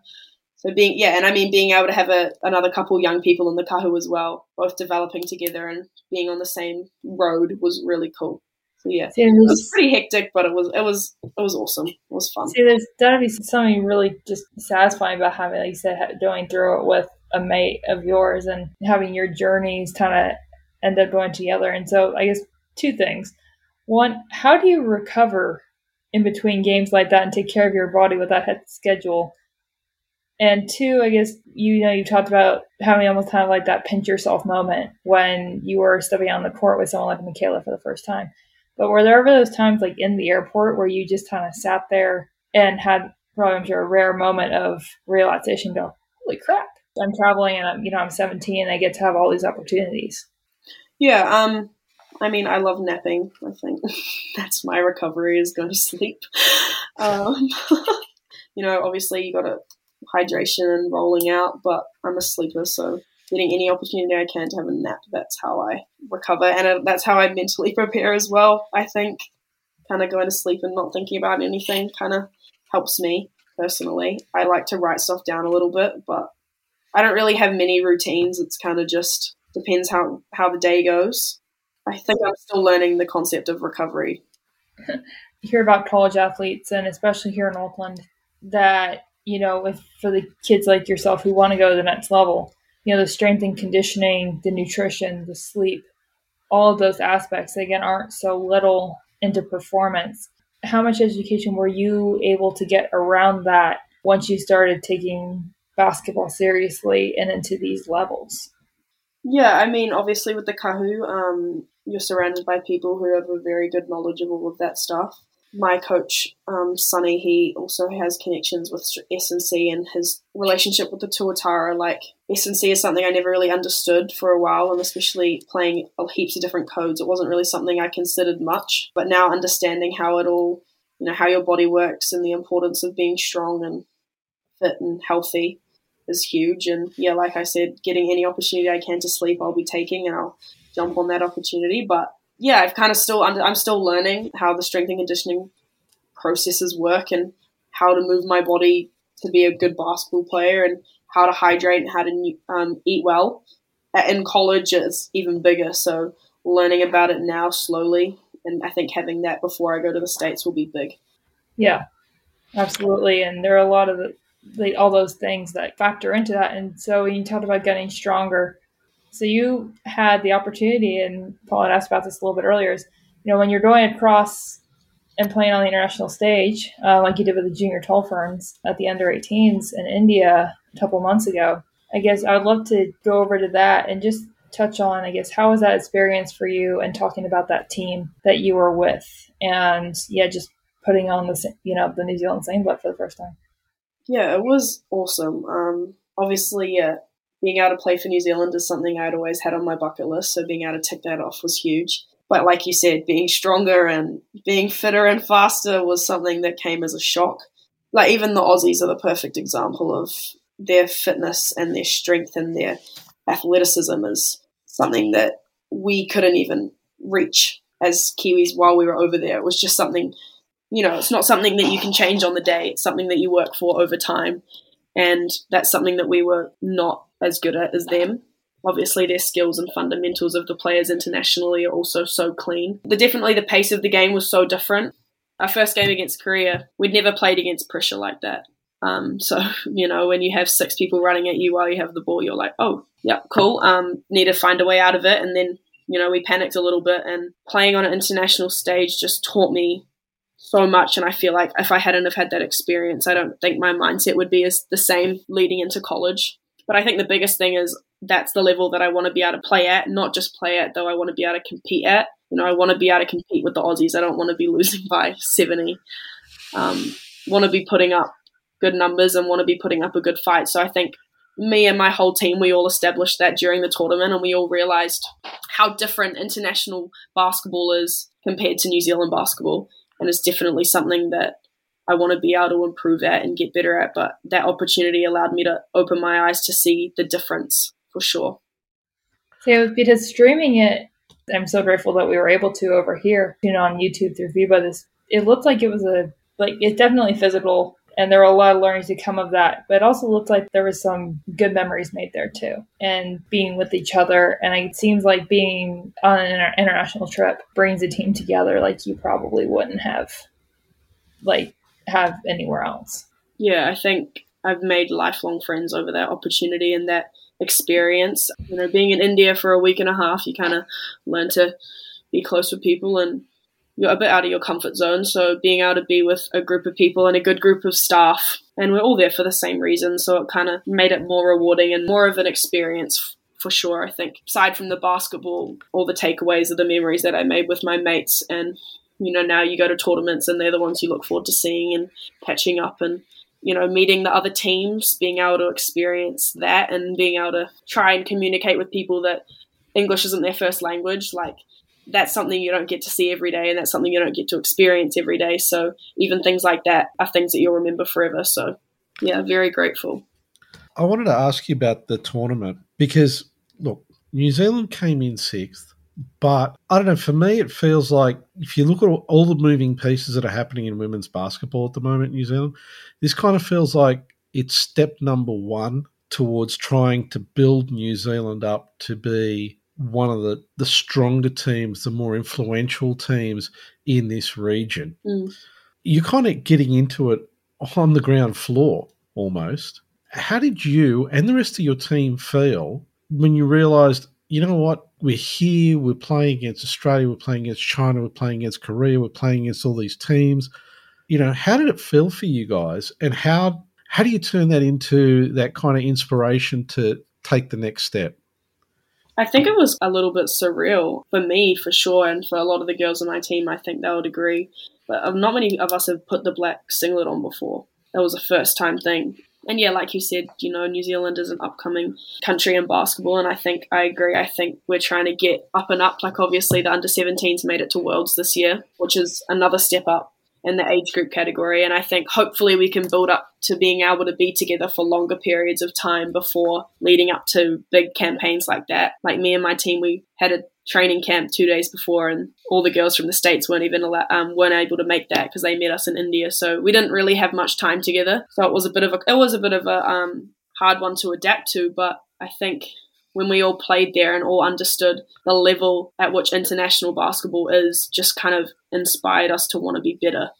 So being yeah, and I mean being able to have a, another couple young people in the kahu as well, both developing together and being on the same road was really cool. So yeah, see, it was pretty hectic, but it was it was it was awesome. It was fun. See, there's gotta be something really just satisfying about having, like you said, going through it with a mate of yours and having your journeys kind of end up going together. And so, I guess two things. One, how do you recover in between games like that and take care of your body with that schedule? And two, I guess you know you talked about having almost kind of like that pinch yourself moment when you were stepping on the court with someone like Micaela for the first time. But were there ever those times like in the airport where you just kind of sat there and had probably I'm sure a rare moment of realization go, holy crap, I'm traveling and I'm you know I'm 17 and I get to have all these opportunities. Yeah, um, I mean, I love napping. I think that's my recovery is going to sleep. Um, you know, obviously you got to hydration and rolling out, but I'm a sleeper, so getting any opportunity I can to have a nap, that's how I recover, and uh, that's how I mentally prepare as well. I think kind of going to sleep and not thinking about anything kind of helps me personally. I like to write stuff down a little bit, but I don't really have many routines. It's kind of just depends how how the day goes. I think I'm still learning the concept of recovery. you hear about college athletes, and especially here in Auckland, that you know, if for the kids like yourself who want to go to the next level, you know, the strength and conditioning, the nutrition, the sleep, all of those aspects again aren't so little into performance. How much education were you able to get around that once you started taking basketball seriously and into these levels? Yeah, I mean, obviously with the kahu, um, you're surrounded by people who have a very good knowledge of all of that stuff my coach, um, Sonny, he also has connections with S&C and his relationship with the Tuatara. Like, S&C is something I never really understood for a while, and especially playing heaps of different codes, it wasn't really something I considered much. But now understanding how it all, you know, how your body works and the importance of being strong and fit and healthy is huge. And yeah, like I said, getting any opportunity I can to sleep, I'll be taking and I'll jump on that opportunity. But yeah, I've kind of still I'm still learning how the strength and conditioning processes work and how to move my body to be a good basketball player and how to hydrate and how to um, eat well. In college, it's even bigger. So learning about it now slowly, and I think having that before I go to the states will be big. Yeah, absolutely. And there are a lot of the, the, all those things that factor into that. And so you talked about getting stronger, so you had the opportunity, and Paul had asked about this a little bit earlier. Is you know when you're going across and playing on the international stage, uh, like you did with the junior tall ferns at the under 18s in India a couple months ago. I guess I would love to go over to that and just touch on, I guess, how was that experience for you and talking about that team that you were with, and yeah, just putting on the you know the New Zealand singlet for the first time. Yeah, it was awesome. Um, obviously, yeah, being able to play for New Zealand is something I'd always had on my bucket list. So being able to tick that off was huge. But like you said, being stronger and being fitter and faster was something that came as a shock. Like even the Aussies are the perfect example of their fitness and their strength and their athleticism is something that we couldn't even reach as Kiwis while we were over there. It was just something, you know, it's not something that you can change on the day. It's something that you work for over time. And that's something that we were not as good at as them. Obviously, their skills and fundamentals of the players internationally are also so clean. The definitely the pace of the game was so different. Our first game against Korea, we'd never played against pressure like that. Um, so you know, when you have six people running at you while you have the ball, you're like, oh, yeah, cool. Um, need to find a way out of it, and then you know we panicked a little bit. And playing on an international stage just taught me so much and I feel like if I hadn't have had that experience, I don't think my mindset would be as the same leading into college. But I think the biggest thing is that's the level that I want to be able to play at, not just play at, though I want to be able to compete at. You know, I want to be able to compete with the Aussies. I don't want to be losing by 70. Um, want to be putting up good numbers and want to be putting up a good fight. So I think me and my whole team, we all established that during the tournament and we all realized how different international basketball is compared to New Zealand basketball. And it's definitely something that I want to be able to improve at and get better at. But that opportunity allowed me to open my eyes to see the difference for sure. So, because streaming it, I'm so grateful that we were able to over here, you know, on YouTube through FIBA. This it looked like it was a like it's definitely physical and there were a lot of learnings to come of that but it also looked like there was some good memories made there too and being with each other and it seems like being on an inter- international trip brings a team together like you probably wouldn't have like have anywhere else. Yeah i think i've made lifelong friends over that opportunity and that experience. You know being in india for a week and a half you kind of learn to be close with people and you're a bit out of your comfort zone. So being able to be with a group of people and a good group of staff, and we're all there for the same reason. So it kind of made it more rewarding and more of an experience for sure. I think aside from the basketball, all the takeaways are the memories that I made with my mates. And, you know, now you go to tournaments and they're the ones you look forward to seeing and catching up and, you know, meeting the other teams, being able to experience that and being able to try and communicate with people that English isn't their first language. Like, that's something you don't get to see every day and that's something you don't get to experience every day. So even things like that are things that you'll remember forever. So yeah, very grateful. I wanted to ask you about the tournament because look, New Zealand came in sixth, but I don't know, for me it feels like if you look at all the moving pieces that are happening in women's basketball at the moment in New Zealand, this kind of feels like it's step number one towards trying to build New Zealand up to be one of the, the stronger teams, the more influential teams in this region. Mm. You're kind of getting into it on the ground floor almost. How did you and the rest of your team feel when you realized, you know what, we're here, we're playing against Australia, we're playing against China, we're playing against Korea, we're playing against all these teams. You know, how did it feel for you guys and how how do you turn that into that kind of inspiration to take the next step? I think it was a little bit surreal for me, for sure, and for a lot of the girls on my team. I think they would agree. But um, not many of us have put the black singlet on before. That was a first time thing. And yeah, like you said, you know, New Zealand is an upcoming country in basketball, and I think I agree. I think we're trying to get up and up. Like, obviously, the under 17s made it to Worlds this year, which is another step up in the age group category. And I think hopefully we can build up to being able to be together for longer periods of time before leading up to big campaigns like that. Like me and my team, we had a training camp two days before, and all the girls from the states weren't even allowed, um, weren't able to make that because they met us in India. So we didn't really have much time together. So it was a bit of a it was a bit of a um, hard one to adapt to, but I think when we all played there and all understood the level at which international basketball is, just kind of inspired us to want to be better.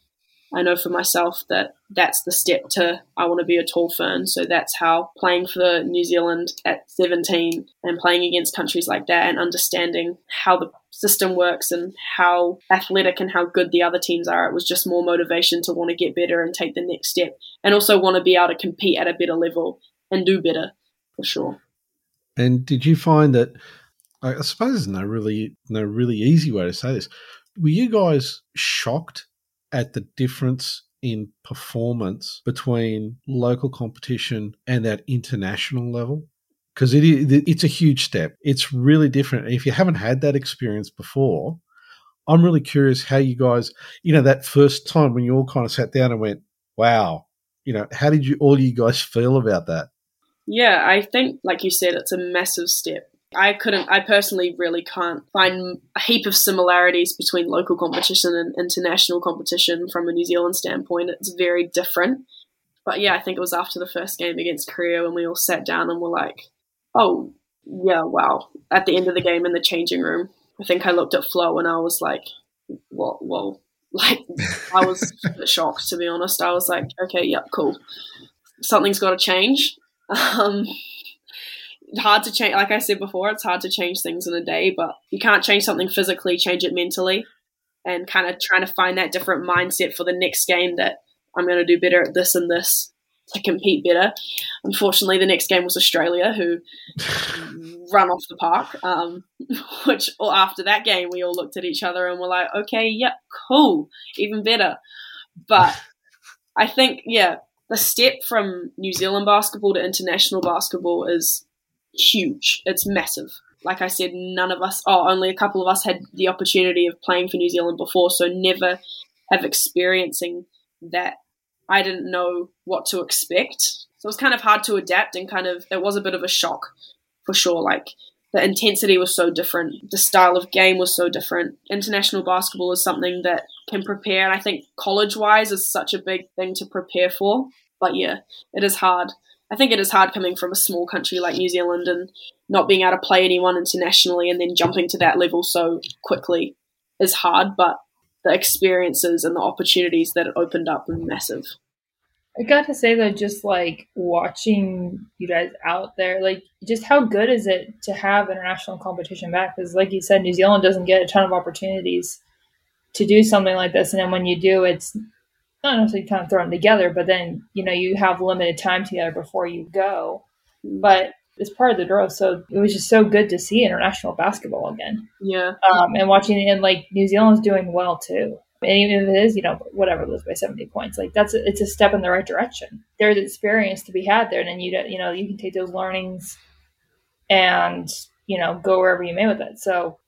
I know for myself that that's the step to I want to be a tall fern. So that's how playing for New Zealand at 17 and playing against countries like that and understanding how the system works and how athletic and how good the other teams are. It was just more motivation to want to get better and take the next step and also want to be able to compete at a better level and do better for sure. And did you find that? I suppose there's no really no really easy way to say this. Were you guys shocked at the difference in performance between local competition and that international level? Because it is, it's a huge step. It's really different. If you haven't had that experience before, I'm really curious how you guys, you know, that first time when you all kind of sat down and went, wow, you know, how did you all you guys feel about that? Yeah, I think, like you said, it's a massive step. I couldn't, I personally really can't find a heap of similarities between local competition and international competition from a New Zealand standpoint. It's very different. But yeah, I think it was after the first game against Korea when we all sat down and were like, oh, yeah, wow. At the end of the game in the changing room, I think I looked at Flo and I was like, whoa, whoa. Like, I was shocked, to be honest. I was like, okay, yep, cool. Something's got to change. Um, hard to change. Like I said before, it's hard to change things in a day, but you can't change something physically, change it mentally, and kind of trying to find that different mindset for the next game that I'm going to do better at this and this to compete better. Unfortunately, the next game was Australia, who run off the park. Um, which, or after that game, we all looked at each other and were like, "Okay, yep, cool, even better." But I think, yeah, the step from New Zealand basketball to international basketball is huge. It's massive. Like I said, none of us, oh, only a couple of us had the opportunity of playing for New Zealand before, so never have experiencing that I didn't know what to expect. So it was kind of hard to adapt and kind of, it was a bit of a shock for sure. Like the intensity was so different, the style of game was so different. International basketball is something that can prepare, and I think college wise is such a big thing to prepare for. But yeah, it is hard. I think it is hard coming from a small country like New Zealand and not being able to play anyone internationally and then jumping to that level so quickly is hard, but the experiences and the opportunities that it opened up were massive. I got to say though, just like watching you guys out there, like just how good is it to have international competition back? Because, like you said, New Zealand doesn't get a ton of opportunities to do something like this, and then when you do, it's not necessarily kind of thrown together, but then you know you have limited time together before you go. But it's part of the draw, So it was just so good to see international basketball again. Yeah. Um, and watching and like New Zealand's doing well too. And even if it is, you know, whatever, lose by 70 points, like that's, a, it's a step in the right direction. There's experience to be had there. And then you, you know, you can take those learnings and, you know, go wherever you may with it. So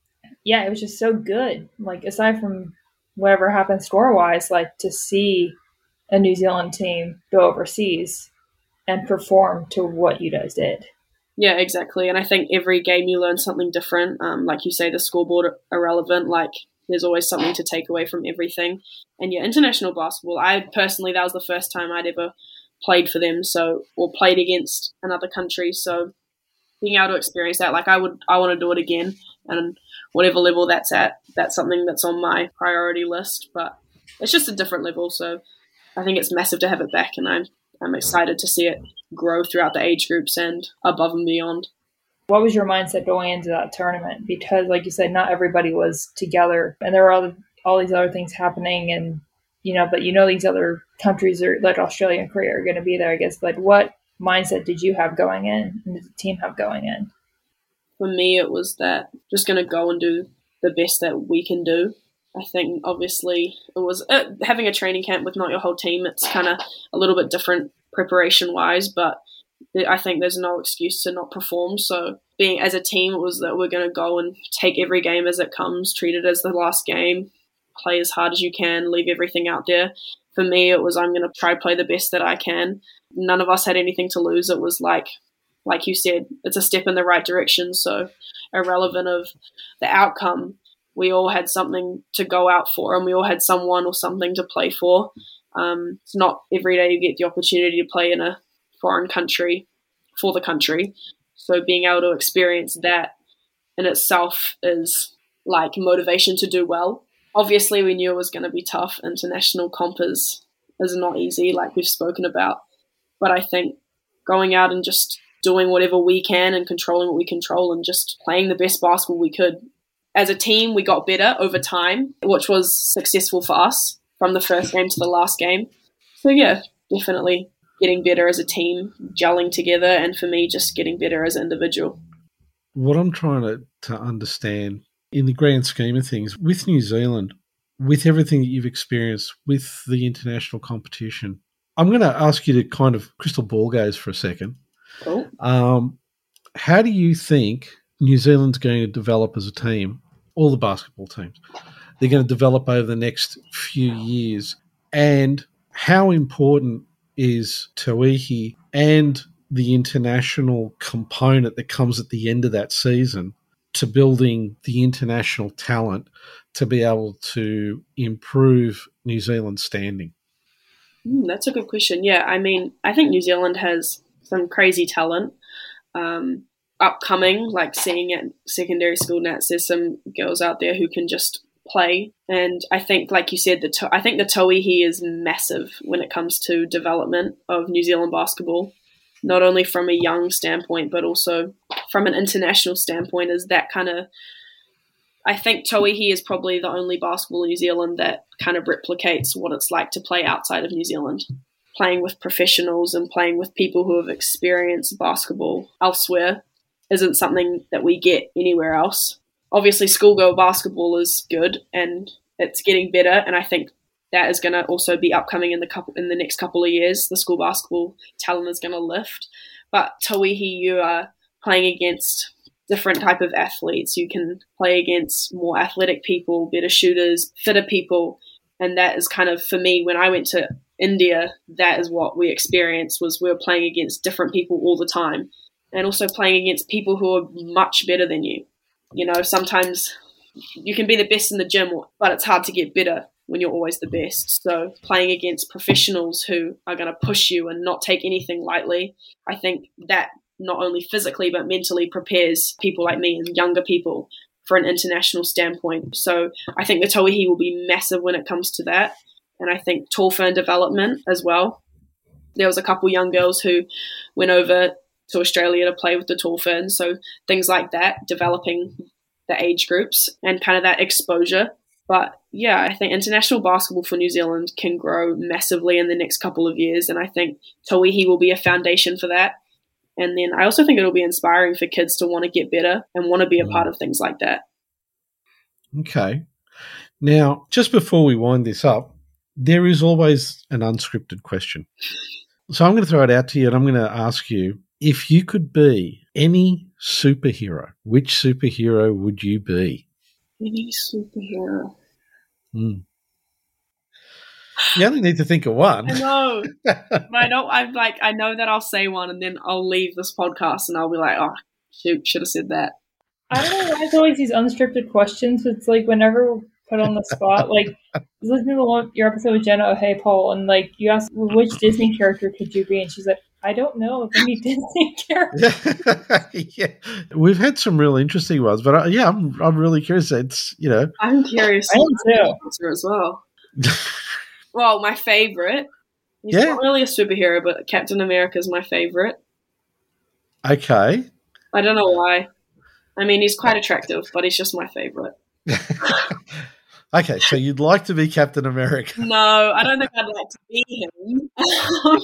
yeah, it was just so good. Like aside from whatever happened score wise, like to see a New Zealand team go overseas and perform to what you guys did. Yeah, exactly. And I think every game you learn something different. Um, like you say, the scoreboard irrelevant. Like there's always something to take away from everything. And yeah, international basketball. I personally, that was the first time I'd ever played for them. So or played against another country. So being able to experience that, like I would, I want to do it again. And whatever level that's at, that's something that's on my priority list. But it's just a different level. So I think it's massive to have it back, and I'm I'm excited to see it grow throughout the age groups and above and beyond. What was your mindset going into that tournament? Because, like you said, not everybody was together, and there were all, all these other things happening, and you know, but you know, these other countries are like Australia and Korea are going to be there. I guess, like, what mindset did you have going in, and did the team have going in? For me, it was that just going to go and do the best that we can do I think obviously it was uh, having a training camp with not your whole team. It's kind of a little bit different preparation wise, but I think there's no excuse to not perform. So being as a team, it was that we're going to go and take every game as it comes, treat it as the last game, play as hard as you can, leave everything out there. For me, it was I'm going to try play the best that I can. None of us had anything to lose. It was like, like you said, it's a step in the right direction. So irrelevant of the outcome, we all had something to go out for and we all had someone or something to play for. Um, it's not every day you get the opportunity to play in a foreign country for the country. So being able to experience that in itself is like motivation to do well. Obviously, we knew it was going to be tough. International comp is, is not easy, like we've spoken about. But I think going out and just doing whatever we can and controlling what we control and just playing the best basketball we could as a team, we got better over time, which was successful for us from the first game to the last game. So, yeah, definitely getting better as a team, gelling together, and for me, just getting better as an individual. What I'm trying to, to understand in the grand scheme of things with New Zealand, with everything that you've experienced with the international competition, I'm going to ask you to kind of crystal ball gaze for a second. Cool. Um, how do you think New Zealand's going to develop as a team all the basketball teams. They're going to develop over the next few years. And how important is Tauihi and the international component that comes at the end of that season to building the international talent to be able to improve New Zealand's standing? Mm, that's a good question. Yeah, I mean, I think New Zealand has some crazy talent. Um, upcoming, like seeing at secondary school nets, there's some girls out there who can just play. And I think, like you said, the to- I think the Tauihi is massive when it comes to development of New Zealand basketball, not only from a young standpoint, but also from an international standpoint. Is that kind of I think Tauihi is probably the only basketball in New Zealand that kind of replicates what it's like to play outside of New Zealand. Playing with professionals and playing with people who have experienced basketball elsewhere isn't something that we get anywhere else. Obviously, schoolgirl basketball is good and it's getting better, and I think that is going to also be upcoming in the couple in the next couple of years. The school basketball talent is going to lift, but Tauihi, you are playing against different type of athletes. You can play against more athletic people, better shooters, fitter people, and that is kind of for me when I went to India, that is what we experienced was we were playing against different people all the time and also playing against people who are much better than you. You know, sometimes you can be the best in the gym, but it's hard to get better when you're always the best. So playing against professionals who are going to push you and not take anything lightly, I think that not only physically but mentally prepares people like me and younger people for an international standpoint. So I think the Tauihi will be massive when it comes to that. And I think tall fern development as well. There was a couple young girls who went over to Australia to play with the tall ferns. So things like that, developing the age groups and kind of that exposure. But yeah, I think international basketball for New Zealand can grow massively in the next couple of years. And I think Tauihi will be a foundation for that. And then I also think it'll be inspiring for kids to want to get better and want to be a mm. part of things like that. Okay. Now, just before we wind this up, there is always an unscripted question. So I'm going to throw it out to you and I'm going to ask you if you could be any superhero, which superhero would you be? Any superhero. Hmm. You only need to think of one. I know. I don't I'm like I know that I'll say one and then I'll leave this podcast and I'll be like, oh shoot, should have said that. I don't know why it's always these unscripted questions. It's like whenever we put on the spot, like I was listening to your episode with Jenna O'Hea Paul and like you asked well, which Disney character could you be and she's like, I don't know of any Disney character. yeah, we've had some real interesting ones, but uh, yeah, I'm I'm really curious. It's you know, I'm curious I am too. as well. well, my favorite. He's Yeah. not really a superhero, but Captain America is my favorite. okay. I don't know why. I mean, he's quite attractive, but he's just my favorite. Okay, so you'd like to be Captain America. No, I don't think I'd like to be him,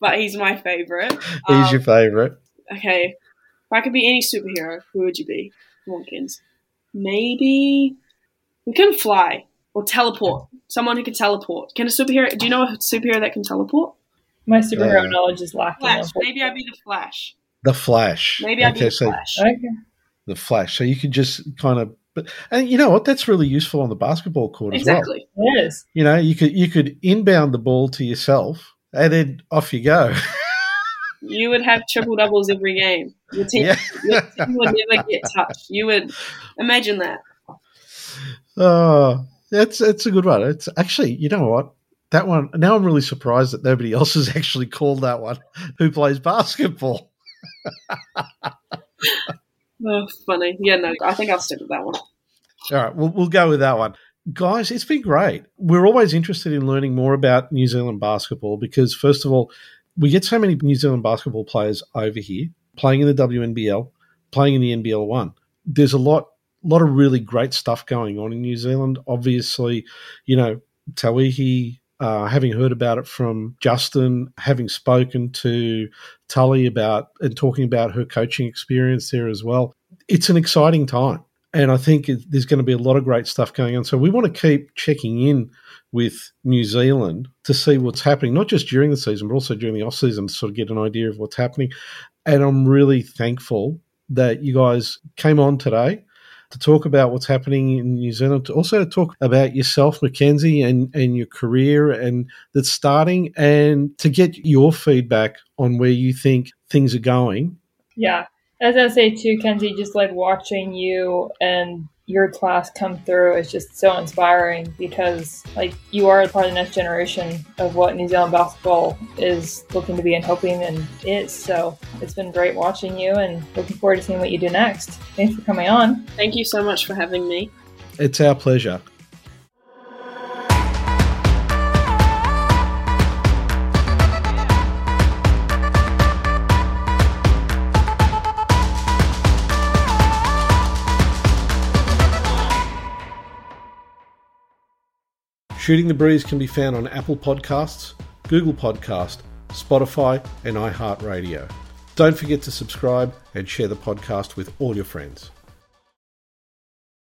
but he's my favorite. He's Um, your favorite. Okay, if I could be any superhero, who would you be? Come on, Kins. Maybe we can fly or teleport. Someone who can teleport. Can a superhero? Do you know a superhero that can teleport? My superhero Uh, knowledge is lacking. Flash. Maybe I'd be the Flash. The Flash. Maybe I'd be the so Flash. Okay. the Flash. So you could just kind of, but and you know what? That's really useful on the basketball court as well. Exactly. Is. You know, you could you could inbound the ball to yourself, and then off you go. You would have triple doubles every game. Your team, yeah. your team would never get touched. You would imagine that. Oh, that's that's a good one. It's actually, you know what? That one. Now I'm really surprised that nobody else has actually called that one. Who plays basketball? Oh, funny. Yeah, no, I think I'll stick with that one. All right, we'll we'll go with that one. Guys, it's been great. We're always interested in learning more about New Zealand basketball because, first of all, we get so many New Zealand basketball players over here playing in the WNBL, playing in the NBL one. There's a lot, lot of really great stuff going on in New Zealand. Obviously, you know, Tauihi, uh, having heard about it from Justin, having spoken to Tully about and talking about her coaching experience there as well. It's an exciting time. And I think there's going to be a lot of great stuff going on. So we want to keep checking in with New Zealand to see what's happening, not just during the season, but also during the off season to sort of get an idea of what's happening. And I'm really thankful that you guys came on today to talk about what's happening in New Zealand, to also talk about yourself, Mackenzie, and, and your career and that's starting, and to get your feedback on where you think things are going. Yeah. As I say too, Kenzie, just like watching you and your class come through is just so inspiring because like you are part of the next generation of what New Zealand basketball is looking to be and hoping and is. So it's been great watching you and looking forward to seeing what you do next. Thanks for coming on. Thank you so much for having me. It's our pleasure. Shooting the Breeze can be found on Apple Podcasts, Google Podcast, Spotify, and iHeartRadio. Don't forget to subscribe and share the podcast with all your friends.